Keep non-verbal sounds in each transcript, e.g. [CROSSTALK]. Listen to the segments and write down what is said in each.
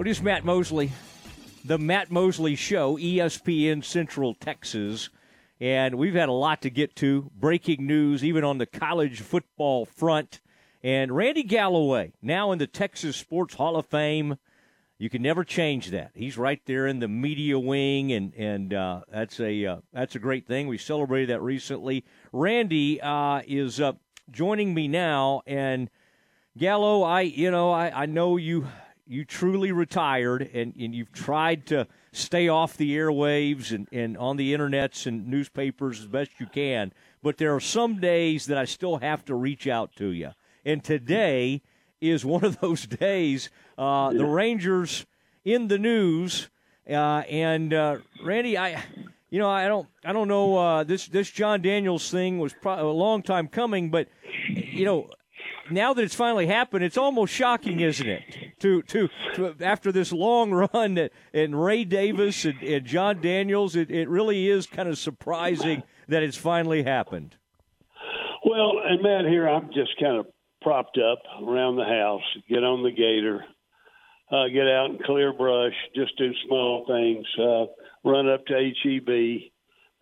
Well, is Matt Mosley, the Matt Mosley Show, ESPN Central Texas. And we've had a lot to get to. Breaking news, even on the college football front. And Randy Galloway, now in the Texas Sports Hall of Fame. You can never change that. He's right there in the media wing, and and uh, that's a uh, that's a great thing. We celebrated that recently. Randy uh, is joining me now, and Gallo, I you know I, I know you you truly retired and, and you've tried to stay off the airwaves and, and on the internets and newspapers as best you can. But there are some days that I still have to reach out to you. And today is one of [LAUGHS] those days. Uh, the Rangers in the news. Uh, and uh, Randy, I, you know, I don't, I don't know. Uh, this this Jon Daniels thing was pro- a long time coming, but you know, now that it's finally happened, it's almost shocking, isn't it? To to, to after this long [LAUGHS] run and Ray Davis and, and Jon Daniels, it, it really is kind of surprising that it's finally happened. Well, and Matt, here I'm just kind of propped up around the house, get on the gator, uh, get out and clear brush, just do small things, uh, run up to HEB,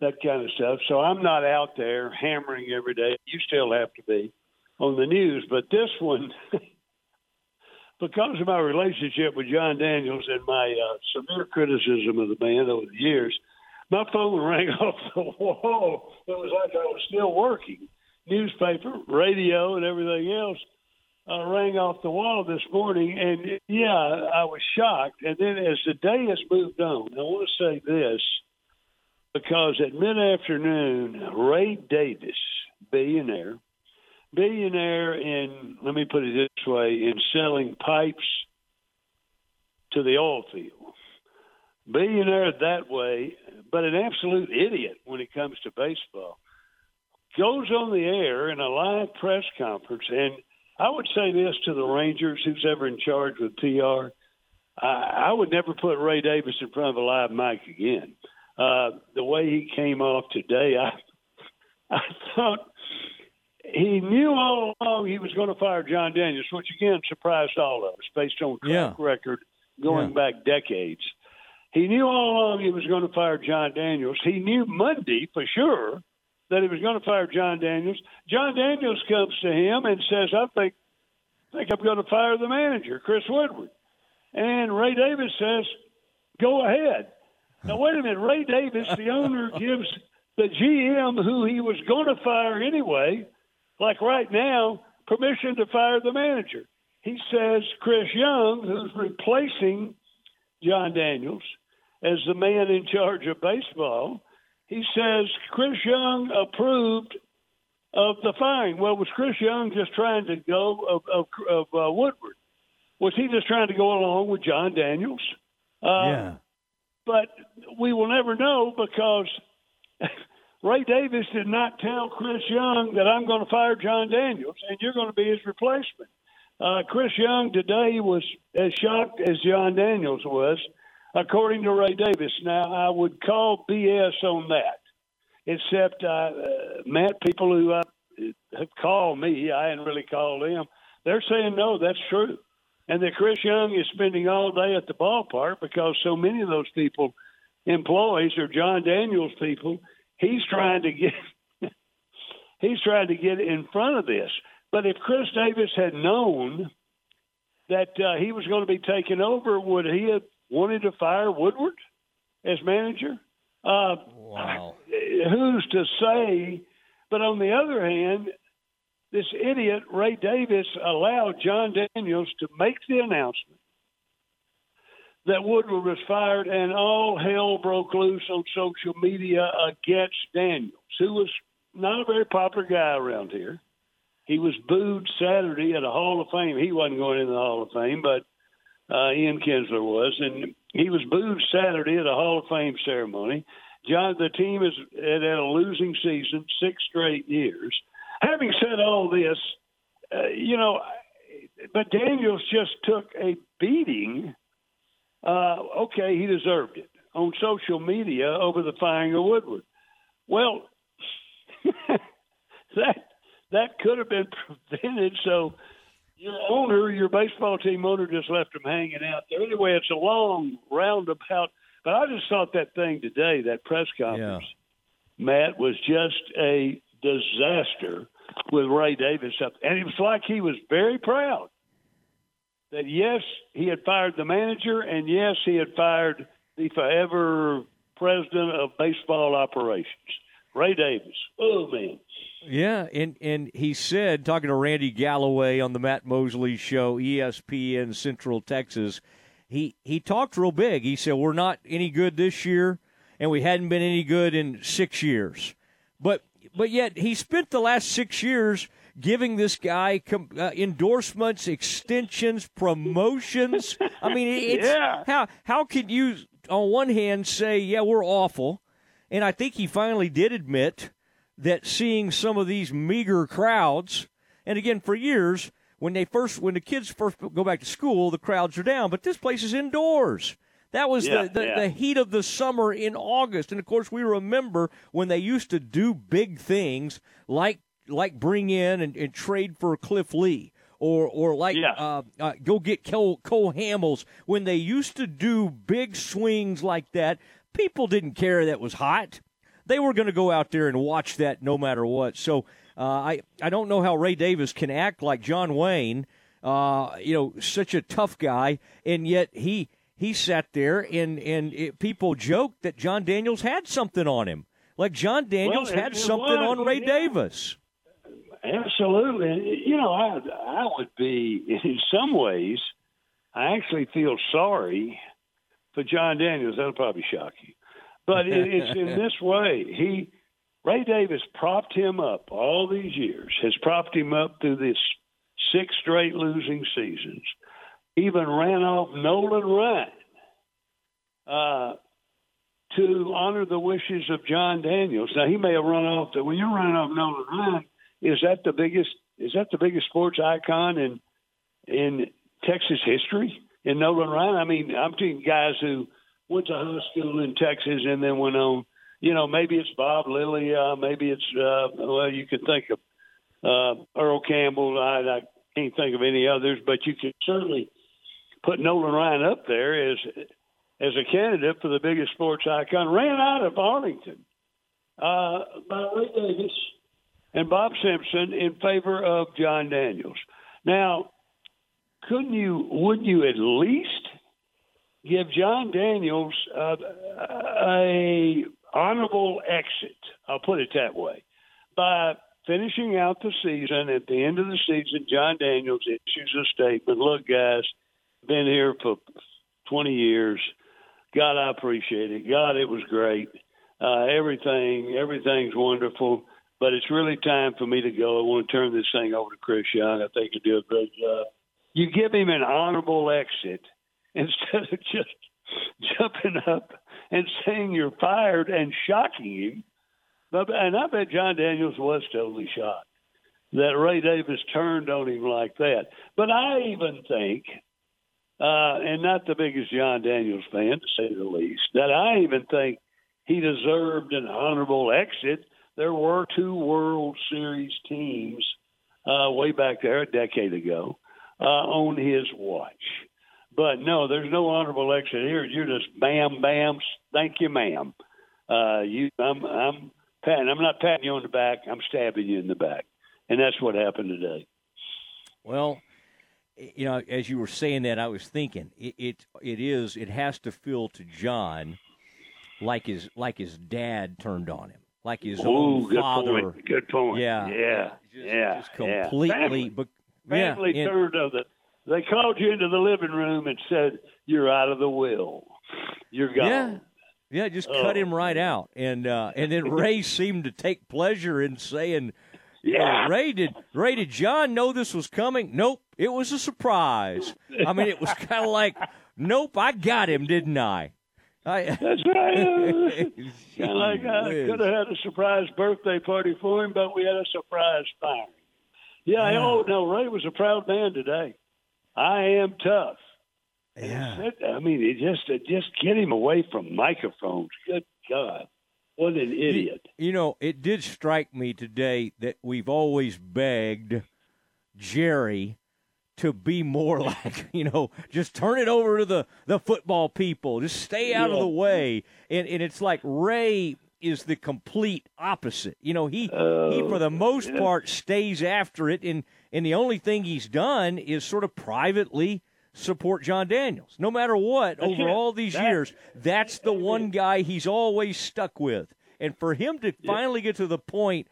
that kind of stuff. So I'm not out there hammering every day. You still have to be on the news, but this one, [LAUGHS] because of my relationship with Jon Daniels and my uh, severe criticism of the band over the years, my phone rang [LAUGHS] off the wall. It was like I was still working. Newspaper, radio, and everything else uh, rang off the wall this morning, and yeah, I was shocked. And then as the day has moved on, I want to say this because at mid afternoon, Ray Davis, billionaire, billionaire in, let me put it this way, in selling pipes to the oil field. Billionaire that way, but an absolute idiot when it comes to baseball. Goes on the air in a live press conference, and I would say this to the Rangers, who's ever in charge with PR. I, I would never put Ray Davis in front of a live mic again. Uh, the way he came off today, I [LAUGHS] I thought he knew all along he was going to fire Jon Daniels, which again surprised all of us based on track yeah. record going Yeah. back decades. He knew all along he was going to fire Jon Daniels. He knew Monday for sure that he was going to fire Jon Daniels. Jon Daniels comes to him and says, "I think, I think I'm going to fire the manager, Chris Woodward." And Ray Davis says, "Go ahead." Now wait a minute. Ray Davis, the owner, [LAUGHS] gives the GM who he was going to fire anyway, like right now, permission to fire the manager. He says Chris Young, who's replacing Jon Daniels as the man in charge of baseball, he says Chris Young approved of the firing. Well, was Chris Young just trying to go of of, of uh, Woodward? Was he just trying to go along with Jon Daniels? Uh, yeah. but we will never know because Ray Davis did not tell Chris Young that I'm going to fire Jon Daniels and you're going to be his replacement. Uh, Chris Young today was as shocked as Jon Daniels was, according to Ray Davis. Now, I would call BS on that, except, uh, uh, Matt, people who uh, have called me, I hadn't really called them, they're saying, no, that's true. And that Chris Young is spending all day at the ballpark because so many of those people, employees, are Jon Daniels people. He's trying to get [LAUGHS] he's trying to get in front of this. But if Chris Davis had known that uh, he was going to be taken over, would he have wanted to fire Woodward as manager? Uh, Wow. [SIGHS] Who's to say? But on the other hand, this idiot Ray Davis allowed Jon Daniels to make the announcement that Woodward was fired, and all hell broke loose on social media against Daniels, who was not a very popular guy around here. He was booed Saturday at a Hall of Fame. He wasn't going in the Hall of Fame, but uh, Ian Kinsler was, and he was booed Saturday at a Hall of Fame ceremony. John, the team has had had a losing season six straight years. Having said all this, uh, you know, but Daniels just took a beating. Uh, okay, he deserved it on social media over the firing of Woodward. Well, [LAUGHS] that that could have been [LAUGHS] prevented. So your owner, your baseball team owner, just left him hanging out there. Anyway, it's a long roundabout. But I just thought that thing today, that press conference, yeah. Matt, was just a disaster with Ray Davis up, and it was like he was very proud that yes, he had fired the manager, and yes, he had fired the forever president of baseball operations, Ray Davis. Oh man. Yeah, and and he said talking to Randy Galloway on the Matt Mosley show, ESPN Central Texas, he he talked real big. He said we're not any good this year, and we hadn't been any good in six years. But but yet he spent the last six years giving this guy com- uh, endorsements, extensions, promotions. I mean, it's, [LAUGHS] yeah. how how can you on one hand say, yeah, we're awful, and I think he finally did admit that seeing some of these meager crowds, and again for years when they first when the kids first go back to school, the crowds are down, but this place is indoors. That was yeah, the, the, yeah. the, heat of the summer in August. And of course, we remember when they used to do big things like like bring in and, and trade for Cliff Lee or or like yeah. uh, uh, go get Cole, Cole Hamels. When they used to do big swings like that, people didn't care that was hot. They were going to go out there and watch that no matter what. So uh, I I don't know how Ray Davis can act like John Wayne, uh, you know, such a tough guy, and yet he he sat there and and it, people joked that Jon Daniels had something on him, like Jon Daniels well, had something was, on Ray yeah. Davis. Absolutely. You know, I I would be [LAUGHS] in some ways. I actually feel sorry for Jon Daniels. That'll probably shock you, but it, it's in [LAUGHS] this way. He Ray Davis propped him up all these years. Has propped him up through this six straight losing seasons. Even ran off Nolan Ryan uh, to honor the wishes of Jon Daniels. Now he may have run off. The, when you're running off Nolan Ryan is that the biggest is that the biggest sports icon in in Texas history in Nolan Ryan? I mean, I'm thinking guys who went to high school in Texas and then went on. You know, maybe it's Bob Lilly, uh, maybe it's uh, well, you could think of uh, Earl Campbell. I, I can't think of any others, but you could certainly put Nolan Ryan up there as as a candidate for the biggest sports icon. Ran out of Arlington uh, by Ray Davis and Bob Simpson in favor of Jon Daniels. Now, couldn't you? Wouldn't you at least give Jon Daniels uh, a honorable exit? I'll put it that way. By finishing out the season, at the end of the season, Jon Daniels issues a statement. Look, guys, been here for 20 years. God, I appreciate it. God, it was great. Uh, everything, everything's wonderful but it's really time for me to go. I want to turn this thing over to Chris Young. I think he'll do a great job. You give him an honorable exit [LAUGHS] instead of just jumping up and saying you're fired and shocking him. And I bet Jon Daniels was totally shocked that Ray Davis turned on him like that. But I even think, uh, and not the biggest Jon Daniels fan to say the least, that I even think he deserved an honorable exit there were two World Series teams uh, way back there a decade ago uh, on his watch. But no, there's no honorable exit here. You're just bam, bam. Thank you, ma'am. Uh, you, I'm, I'm patting. I'm not patting you on the back. I'm stabbing you in the back, and that's what happened today. Well, you know, as you were saying that, I was thinking it, it, it is, it has to feel to John like his like his dad turned on him like his Ooh, own good father. Point. Good point. Yeah, yeah, just, yeah. just completely. Yeah. Family, but, family yeah, turned of the. They called you into the living room and said you're out of the will. You're gone. Yeah. Yeah, just oh. cut him right out, and uh, and then Ray [LAUGHS] seemed to take pleasure in saying, "Yeah, Ray did Ray did John know this was coming? Nope, it was a surprise. I mean, it was kind of like, nope, I got him, didn't I? I, [LAUGHS] That's right. [LAUGHS] of like I could have had a surprise birthday party for him, but we had a surprise firing. Yeah, Yeah. oh no, Ray was a proud man today. I am tough. Yeah. said- I mean, it just it just get him away from microphones. Good God, what an idiot! You know, it did strike me today that we've always begged Jerry to be more [LAUGHS] like, you know, just turn it over to the, the football people. Just stay out yeah. of the way. And, and it's like Ray is the complete opposite. You know, he uh, he for the most yeah. part stays after it and and the only thing he's done is sort of privately support Jon Daniels. No matter what, that's over it. all these that, years, that's the one guy he's always stuck with. And for him to yeah. finally get to the point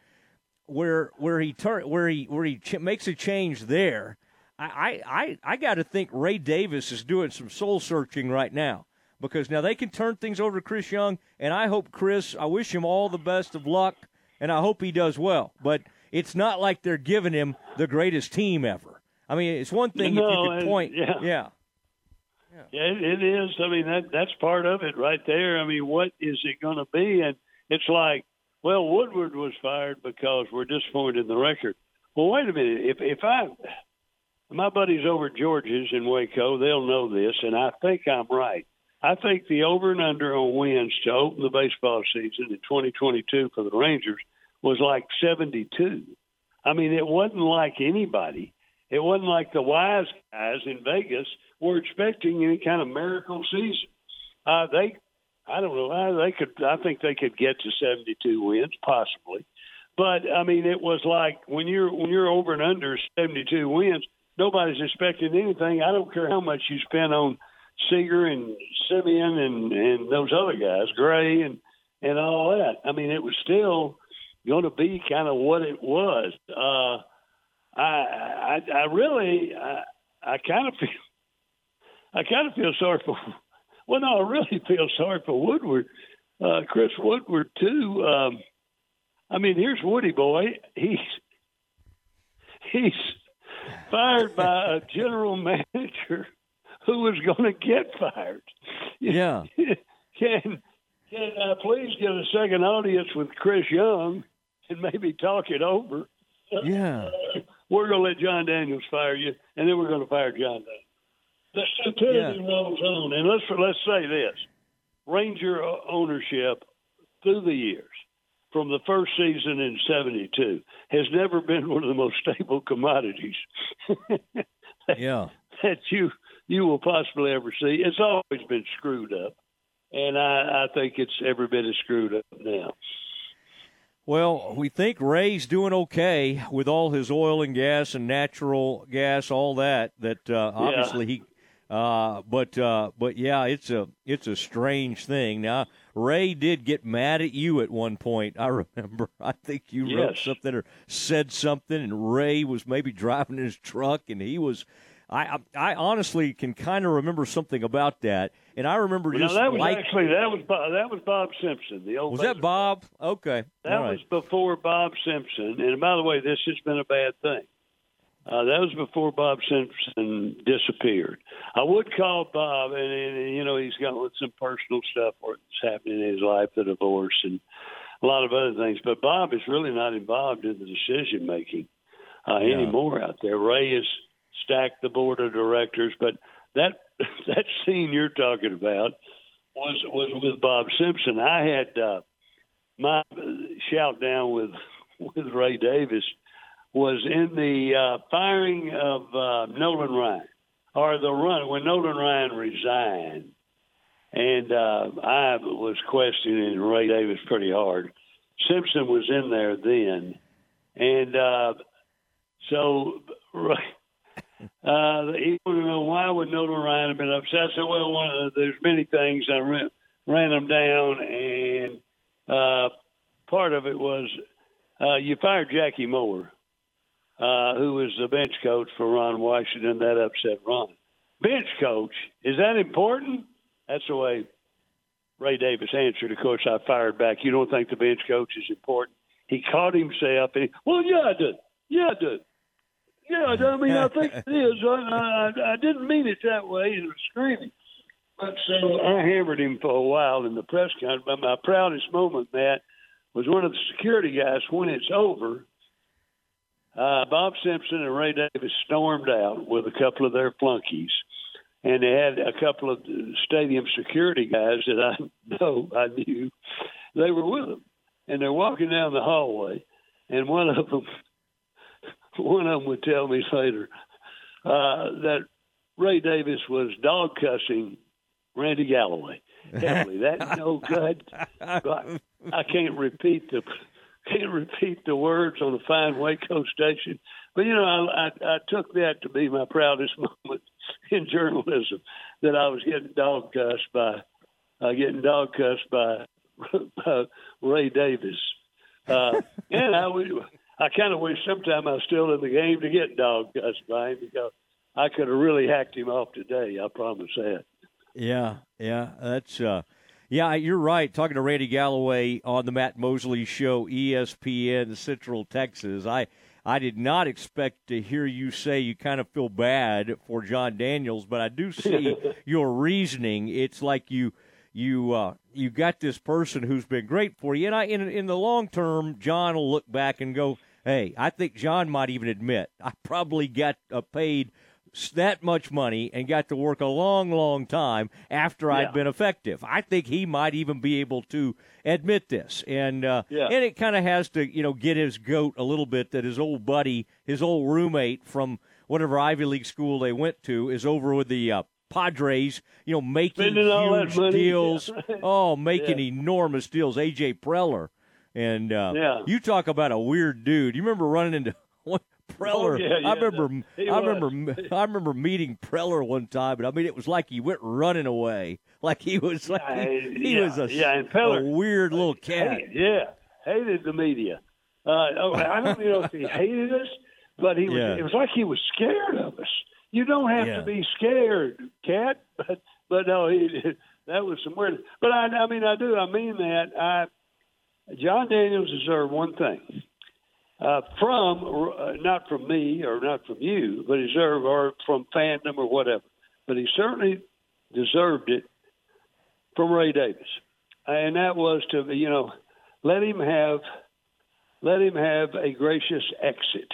where where he turn where he where he ch- makes a change there, I I I got to think Ray Davis is doing some soul searching right now because now they can turn things over to Chris Young, and I hope Chris. I wish him all the best of luck, and I hope he does well. But it's not like they're giving him the greatest team ever. I mean, it's one thing no, if you could point, yeah. yeah. Yeah, it, it is. I mean, that that's part of it right there. I mean, what is it going to be? And it's like, well, Woodward was fired because we're disappointed in the record. Well, wait a minute. If if I my buddies over at George's in Waco, they'll know this, and I think I'm right. I think the over and under on wins to open the baseball season in 2022 for the Rangers was like 72. I mean, it wasn't like anybody. It wasn't like the wise guys in Vegas were expecting any kind of miracle season. Uh, they, I don't know, they could. I think they could get to 72 wins possibly, but I mean, it was like when you're when you're over and under 72 wins, nobody's expecting anything. I don't care how much you spend on Seager and Semien and and those other guys, Gray and and all that. I mean, it was still going to be kind of what it was. Uh, I, I I really I, I kind of feel I kind of feel sorry for well no I really feel sorry for Woodward, uh, Chris Woodward too. Um, I mean here's Woody boy he's he's fired by a general manager who was going to get fired. Yeah. [LAUGHS] can can I please get a second audience with Chris Young and maybe talk it over? Yeah. [LAUGHS] we're going to let Jon Daniels fire you, and then we're going to fire Jon Daniels. The stupidity yeah. rolls on, and let's let's say this: Ranger ownership through the years, from the first season in '72, has never been one of the most stable commodities. [LAUGHS] yeah. That you you will possibly ever see. It's always been screwed up, and I, I think it's every bit as screwed up now. Well, we think Ray's doing okay with all his oil and gas and natural gas, all that. That uh, obviously yeah. he, uh, but uh, but yeah, it's a it's a strange thing. Now Ray did get mad at you at one point. I [LAUGHS] remember. I think you yes. wrote something or said something, and Ray was maybe [LAUGHS] driving his truck, and he was I I honestly can kind of remember something about that, and I remember well, just that was like, actually that was Bob, that was Bob Simpson, the old. Was that Bob? Okay, that was before Bob Simpson. And by the way, this has been a bad thing. Uh, that was before Bob Simpson disappeared. I would call Bob, and, and you know he's got some personal stuff that's happening in his life, the divorce, and a lot of other things. But Bob is really not involved in the decision making uh, yeah. anymore out there. Ray is stacked the board of directors. But that [LAUGHS] that scene you're talking about was was with Bob Simpson. I had uh, my shout down with [LAUGHS] with Ray Davis was in the uh, firing of uh, Nolan Ryan or the run when Nolan Ryan resigned. And uh, I was questioning Ray Davis pretty hard. Simpson was in there then, and uh, so [LAUGHS] uh, he wanted to know why would Nolan Ryan have been upset. I said, well, one of the, there's many things. I ran, ran them down, and uh, part of it was uh, you fired Jackie Moore, uh, who was the bench coach for Ron Washington. That upset Ron. Bench coach is that important? That's the way Ray Davis answered. Of course, I fired back. You don't think the bench coach is important? He caught himself and he, well, yeah, I did. Yeah, I did. Yeah, I mean, I think it is. I, I, I didn't mean it that way. He was screaming. But so I hammered him for a while in the press conference. But my proudest moment, Matt, was one of the security guys when it's over. Uh, Bob Simpson and Ray Davis stormed out with a couple of their flunkies, and they had a couple of stadium security guys that I [LAUGHS] know I knew. They were with them, and they're walking down the hallway, and one of them [LAUGHS] one of them would tell me later, uh, that Ray Davis was dog cussing Randy Galloway [LAUGHS] heavily. That's no good. I can't repeat the can't repeat the words on the fine Waco station. But you know, I, I, I took that to be my proudest [LAUGHS] moment in journalism that I was getting dog cussed by uh, getting dog cussed by [LAUGHS] uh, Ray Davis. Uh, [LAUGHS] and I, I kind of wish sometime I was still in the game to get dog cussed by him because I could have really hacked him off today. I promise that. Yeah, yeah, that's uh, yeah, you're right. Talking to Randy Galloway on the Matt Mosley Show, ESPN Central Texas. I I did not expect to hear you say you kind of feel bad for Jon Daniels, but I do see [LAUGHS] your reasoning. It's like you you uh, you got this person who's been great for you, and I in in the long term, John will look back and go, "Hey, I think John might even admit I probably got uh, paid." That much money and got to work a long, long time after yeah. I'd been effective. I think he might even be able to admit this, and uh, yeah. and it kind of has to you know get his goat a little bit that his old buddy, his old roommate from whatever Ivy League school they went to, is over with the uh, Padres, you know, making huge deals. [LAUGHS] oh, making yeah. enormous deals. AJ Preller. And uh, yeah. you talk about a weird dude. You remember running into [LAUGHS] Preller. Oh, yeah, yeah, I remember. I remember. I remember meeting Preller one time, and I mean, it was like he went running away. Like he was like [LAUGHS] yeah, he, he was a, yeah, and Preller, a weird little cat. Hated, yeah, hated the media. Uh, oh, I don't know if he [LAUGHS] hated us, but he was. It was like he was scared of us. You don't have to be scared, cat. [LAUGHS] But but no, he, that was some weird. But I, I mean, I do. I mean that. I Jon Daniels deserved one thing uh, from uh, not from me or not from you, but he deserved or from fandom or whatever. But he certainly deserved it from Ray Davis, and that was to you know let him have let him have a gracious exit,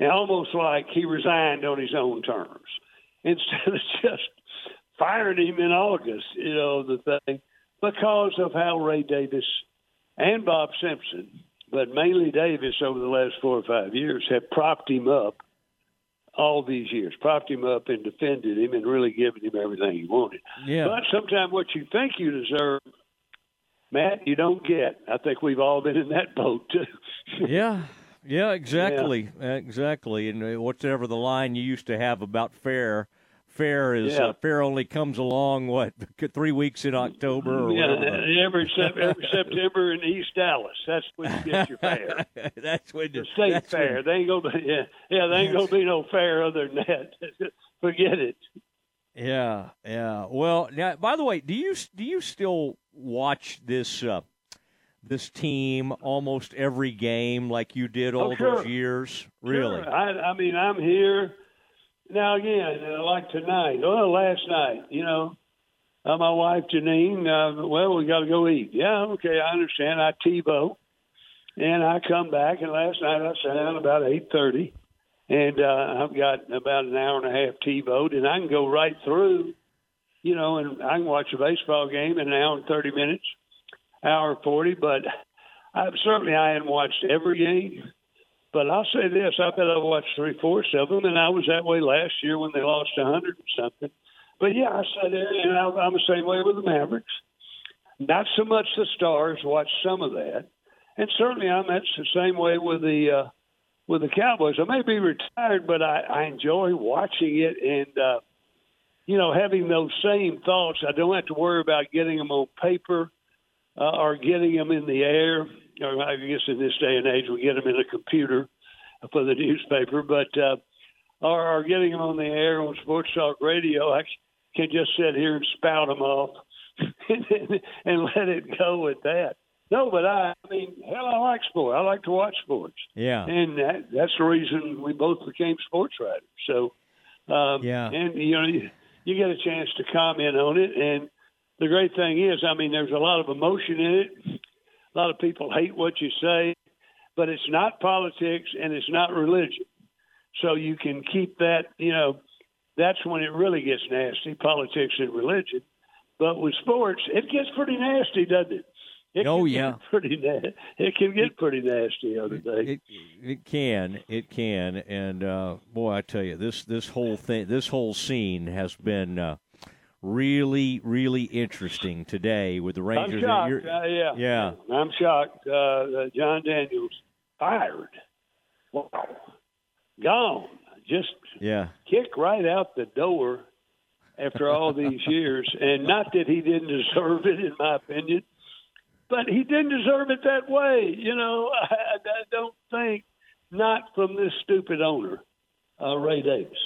and almost like he resigned on his own terms [LAUGHS] instead of just firing him in August. You know the thing because of how Ray Davis and Bob Simpson but mainly Davis over the last four or five years have propped him up all these years, propped him up and defended him and really given him everything he wanted. Yeah. But sometimes what you think you deserve, Matt, you don't get. I think we've all been in that boat too. [LAUGHS] yeah. Yeah, exactly, yeah. exactly. And uh, whatever the line you used to have about fair, fair is yeah. uh, fair only comes along what [LAUGHS] three weeks in October or yeah, whatever. [LAUGHS] every every [LAUGHS] September in East Dallas. That's when you get your fair. that's when the state fair. When, they ain't gonna yeah yeah they ain't gonna be no fair other than that. Forget it. Yeah, yeah. Well, now by the way, do you do you still watch this? Uh, this team almost every game like you did all oh, sure. those years? Really? Sure. I, I mean, I'm here now again, uh, like tonight, or last night, you know, uh, my wife Janine, uh, well, we got to go eat. Yeah, okay, I understand. I TiVo, and I come back, and last night I sat down about eight thirty, and uh, I've got about an hour and a half TiVo, and I can go right through, you know, and I can watch a baseball game in an hour and thirty minutes, hour forty. But I certainly I hadn't watched every game but I'll say this: I bet I watched three fourths of them, and I was that way last year when they lost a hundred and something. But yeah, I said, and I'm the same way with the Mavericks. Not so much the Stars. Watch some of that, and certainly I'm that's the same way with the uh, with the Cowboys. I may be retired, but I, I enjoy watching it and uh, you know having those same thoughts. I don't have to worry about getting them on paper uh, or getting them in the air or I guess in this day and age we get them in a computer for the newspaper, but uh, or, or getting them on the air on Sports Talk Radio, I can just sit here and spout them off [LAUGHS] and, and let it go with that. No, but I, I mean, hell, I like sport. I like to watch sports. Yeah, and that, that's the reason we both became sports writers. So, um, yeah, and you know, you, you get a chance to comment on it, and the great thing is, I mean, there's a lot of emotion in it. A lot of people hate what you say, but it's not politics and it's not religion. So you can keep that, you know, that's when it really gets nasty, politics and religion. But with sports, it gets pretty nasty, doesn't it? It oh yeah, pretty na- it can get pretty nasty other day. It, it can, it can, and uh, boy, I tell you, this this whole thing, this whole scene has been uh, really, really interesting today with the Rangers. I'm shocked. Uh, yeah, Yeah. I'm shocked. Uh, uh, Jon Daniels fired. Wow, gone. Just yeah, kick right out the door after all these [LAUGHS] years. And not that he didn't deserve it, in my opinion, but he didn't deserve it that way. You know, [LAUGHS] I, I don't think not from this stupid owner, uh, Ray Davis.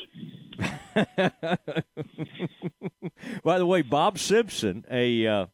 [LAUGHS] By the way, Bob Simpson, a uh,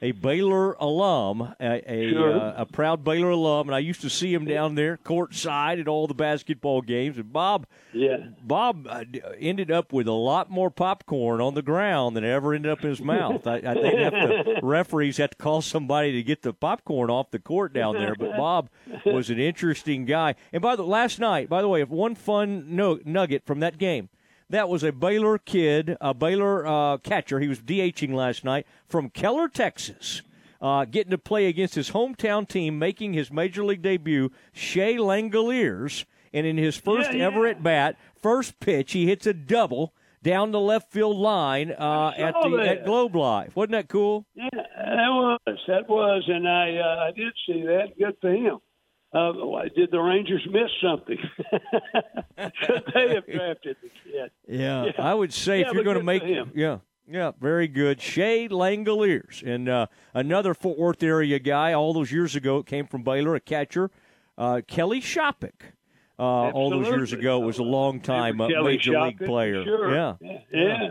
a Baylor alum, a a, Sure. uh, a proud Baylor alum, and I used to see him down there courtside at all the basketball games. And Bob, Yeah. Bob uh, ended up with a lot more popcorn on the ground than ever ended up in his mouth. I, I think have to, [LAUGHS] referees had to call somebody to get the popcorn off the court down there. But Bob was an interesting guy. And by the last night, by the way, one fun no, nugget from that game. That was a Baylor kid, a Baylor uh, catcher. He was DHing last night from Keller, Texas uh, getting to play against his hometown team, making his major league debut, Shea Langeliers. And in his first Yeah, yeah. ever at bat, first pitch, he hits a double down the left field line uh, at the that. at Globe Life. Wasn't that cool? Yeah, that was that was, and I uh, I did see that. Good for him. Uh, did the Rangers miss something? Should [LAUGHS] they have [LAUGHS] drafted the kid? Yeah, Yeah. I would say Yeah, if you're going to make, him. yeah, yeah, very good. Shea Langeliers and uh, another Fort Worth area guy. All those years ago, It came from Baylor, a catcher, uh, Kelly Shoppach. Uh, all those years ago was a long time uh, major league player. Sure. Yeah, yeah. yeah.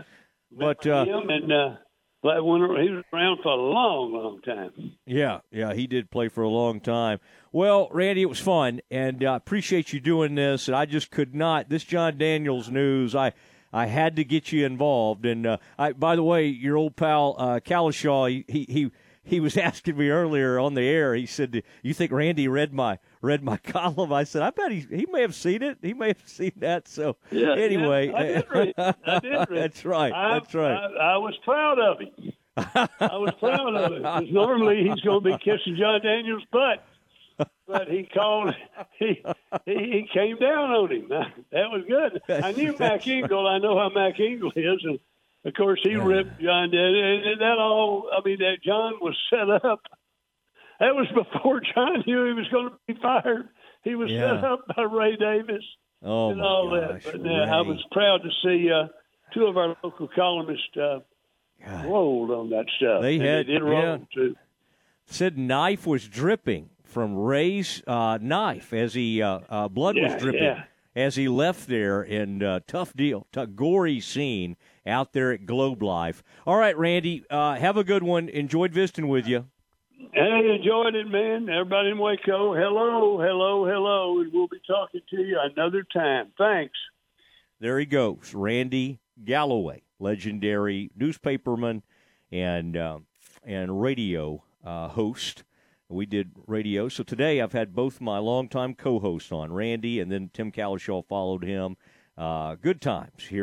But, uh, him and uh, he was around for a long, long time. Yeah, yeah, he did play for a long time. Well, Randy, it was fun, and I uh, appreciate you doing this. And I just could not. This Jon Daniels news, I I had to get you involved. And uh, I, by the way, your old pal uh, Cowlishaw, he, he he he was [LAUGHS] asking me earlier on the air. He said, "You think Randy read my read my [LAUGHS] column?" I said, "I bet he he may have seen it. He may have seen that." So Yeah, anyway, yeah, I did read. I did [LAUGHS] read that's right. I, that's right. I, I was proud of him. I was proud of him because normally he's going to be kissing Jon Daniels' butt, but he called. He he, he came down on him. That was good. I knew Mac Engel. I know how Mac Engel is, and of course he ripped John. And that all. I mean, that John was set up. That was before [LAUGHS] John knew he was going to be fired. He was Yeah. set up by Ray Davis oh and all gosh, that. But uh, I was proud to see uh, two of our local columnists uh, rolled on that stuff. They And had- did roll yeah. too. said knife was dripping from Ray's uh, knife as he uh, uh, blood Yeah, was dripping yeah. as he left there. And uh, tough deal, t- gory scene out there at Globe Life. All right, Randy, uh, have a good one. Enjoyed visiting with you. Hey, enjoyed it, man. Everybody in Waco, hello, hello, hello. And we'll be talking to you another time. Thanks. There he goes, Randy Galloway, legendary newspaperman and uh, and radio uh, host. We did radio, so today I've had both my longtime co-hosts on, Randy, and then Tim Cowlishaw followed him. Uh, good times here.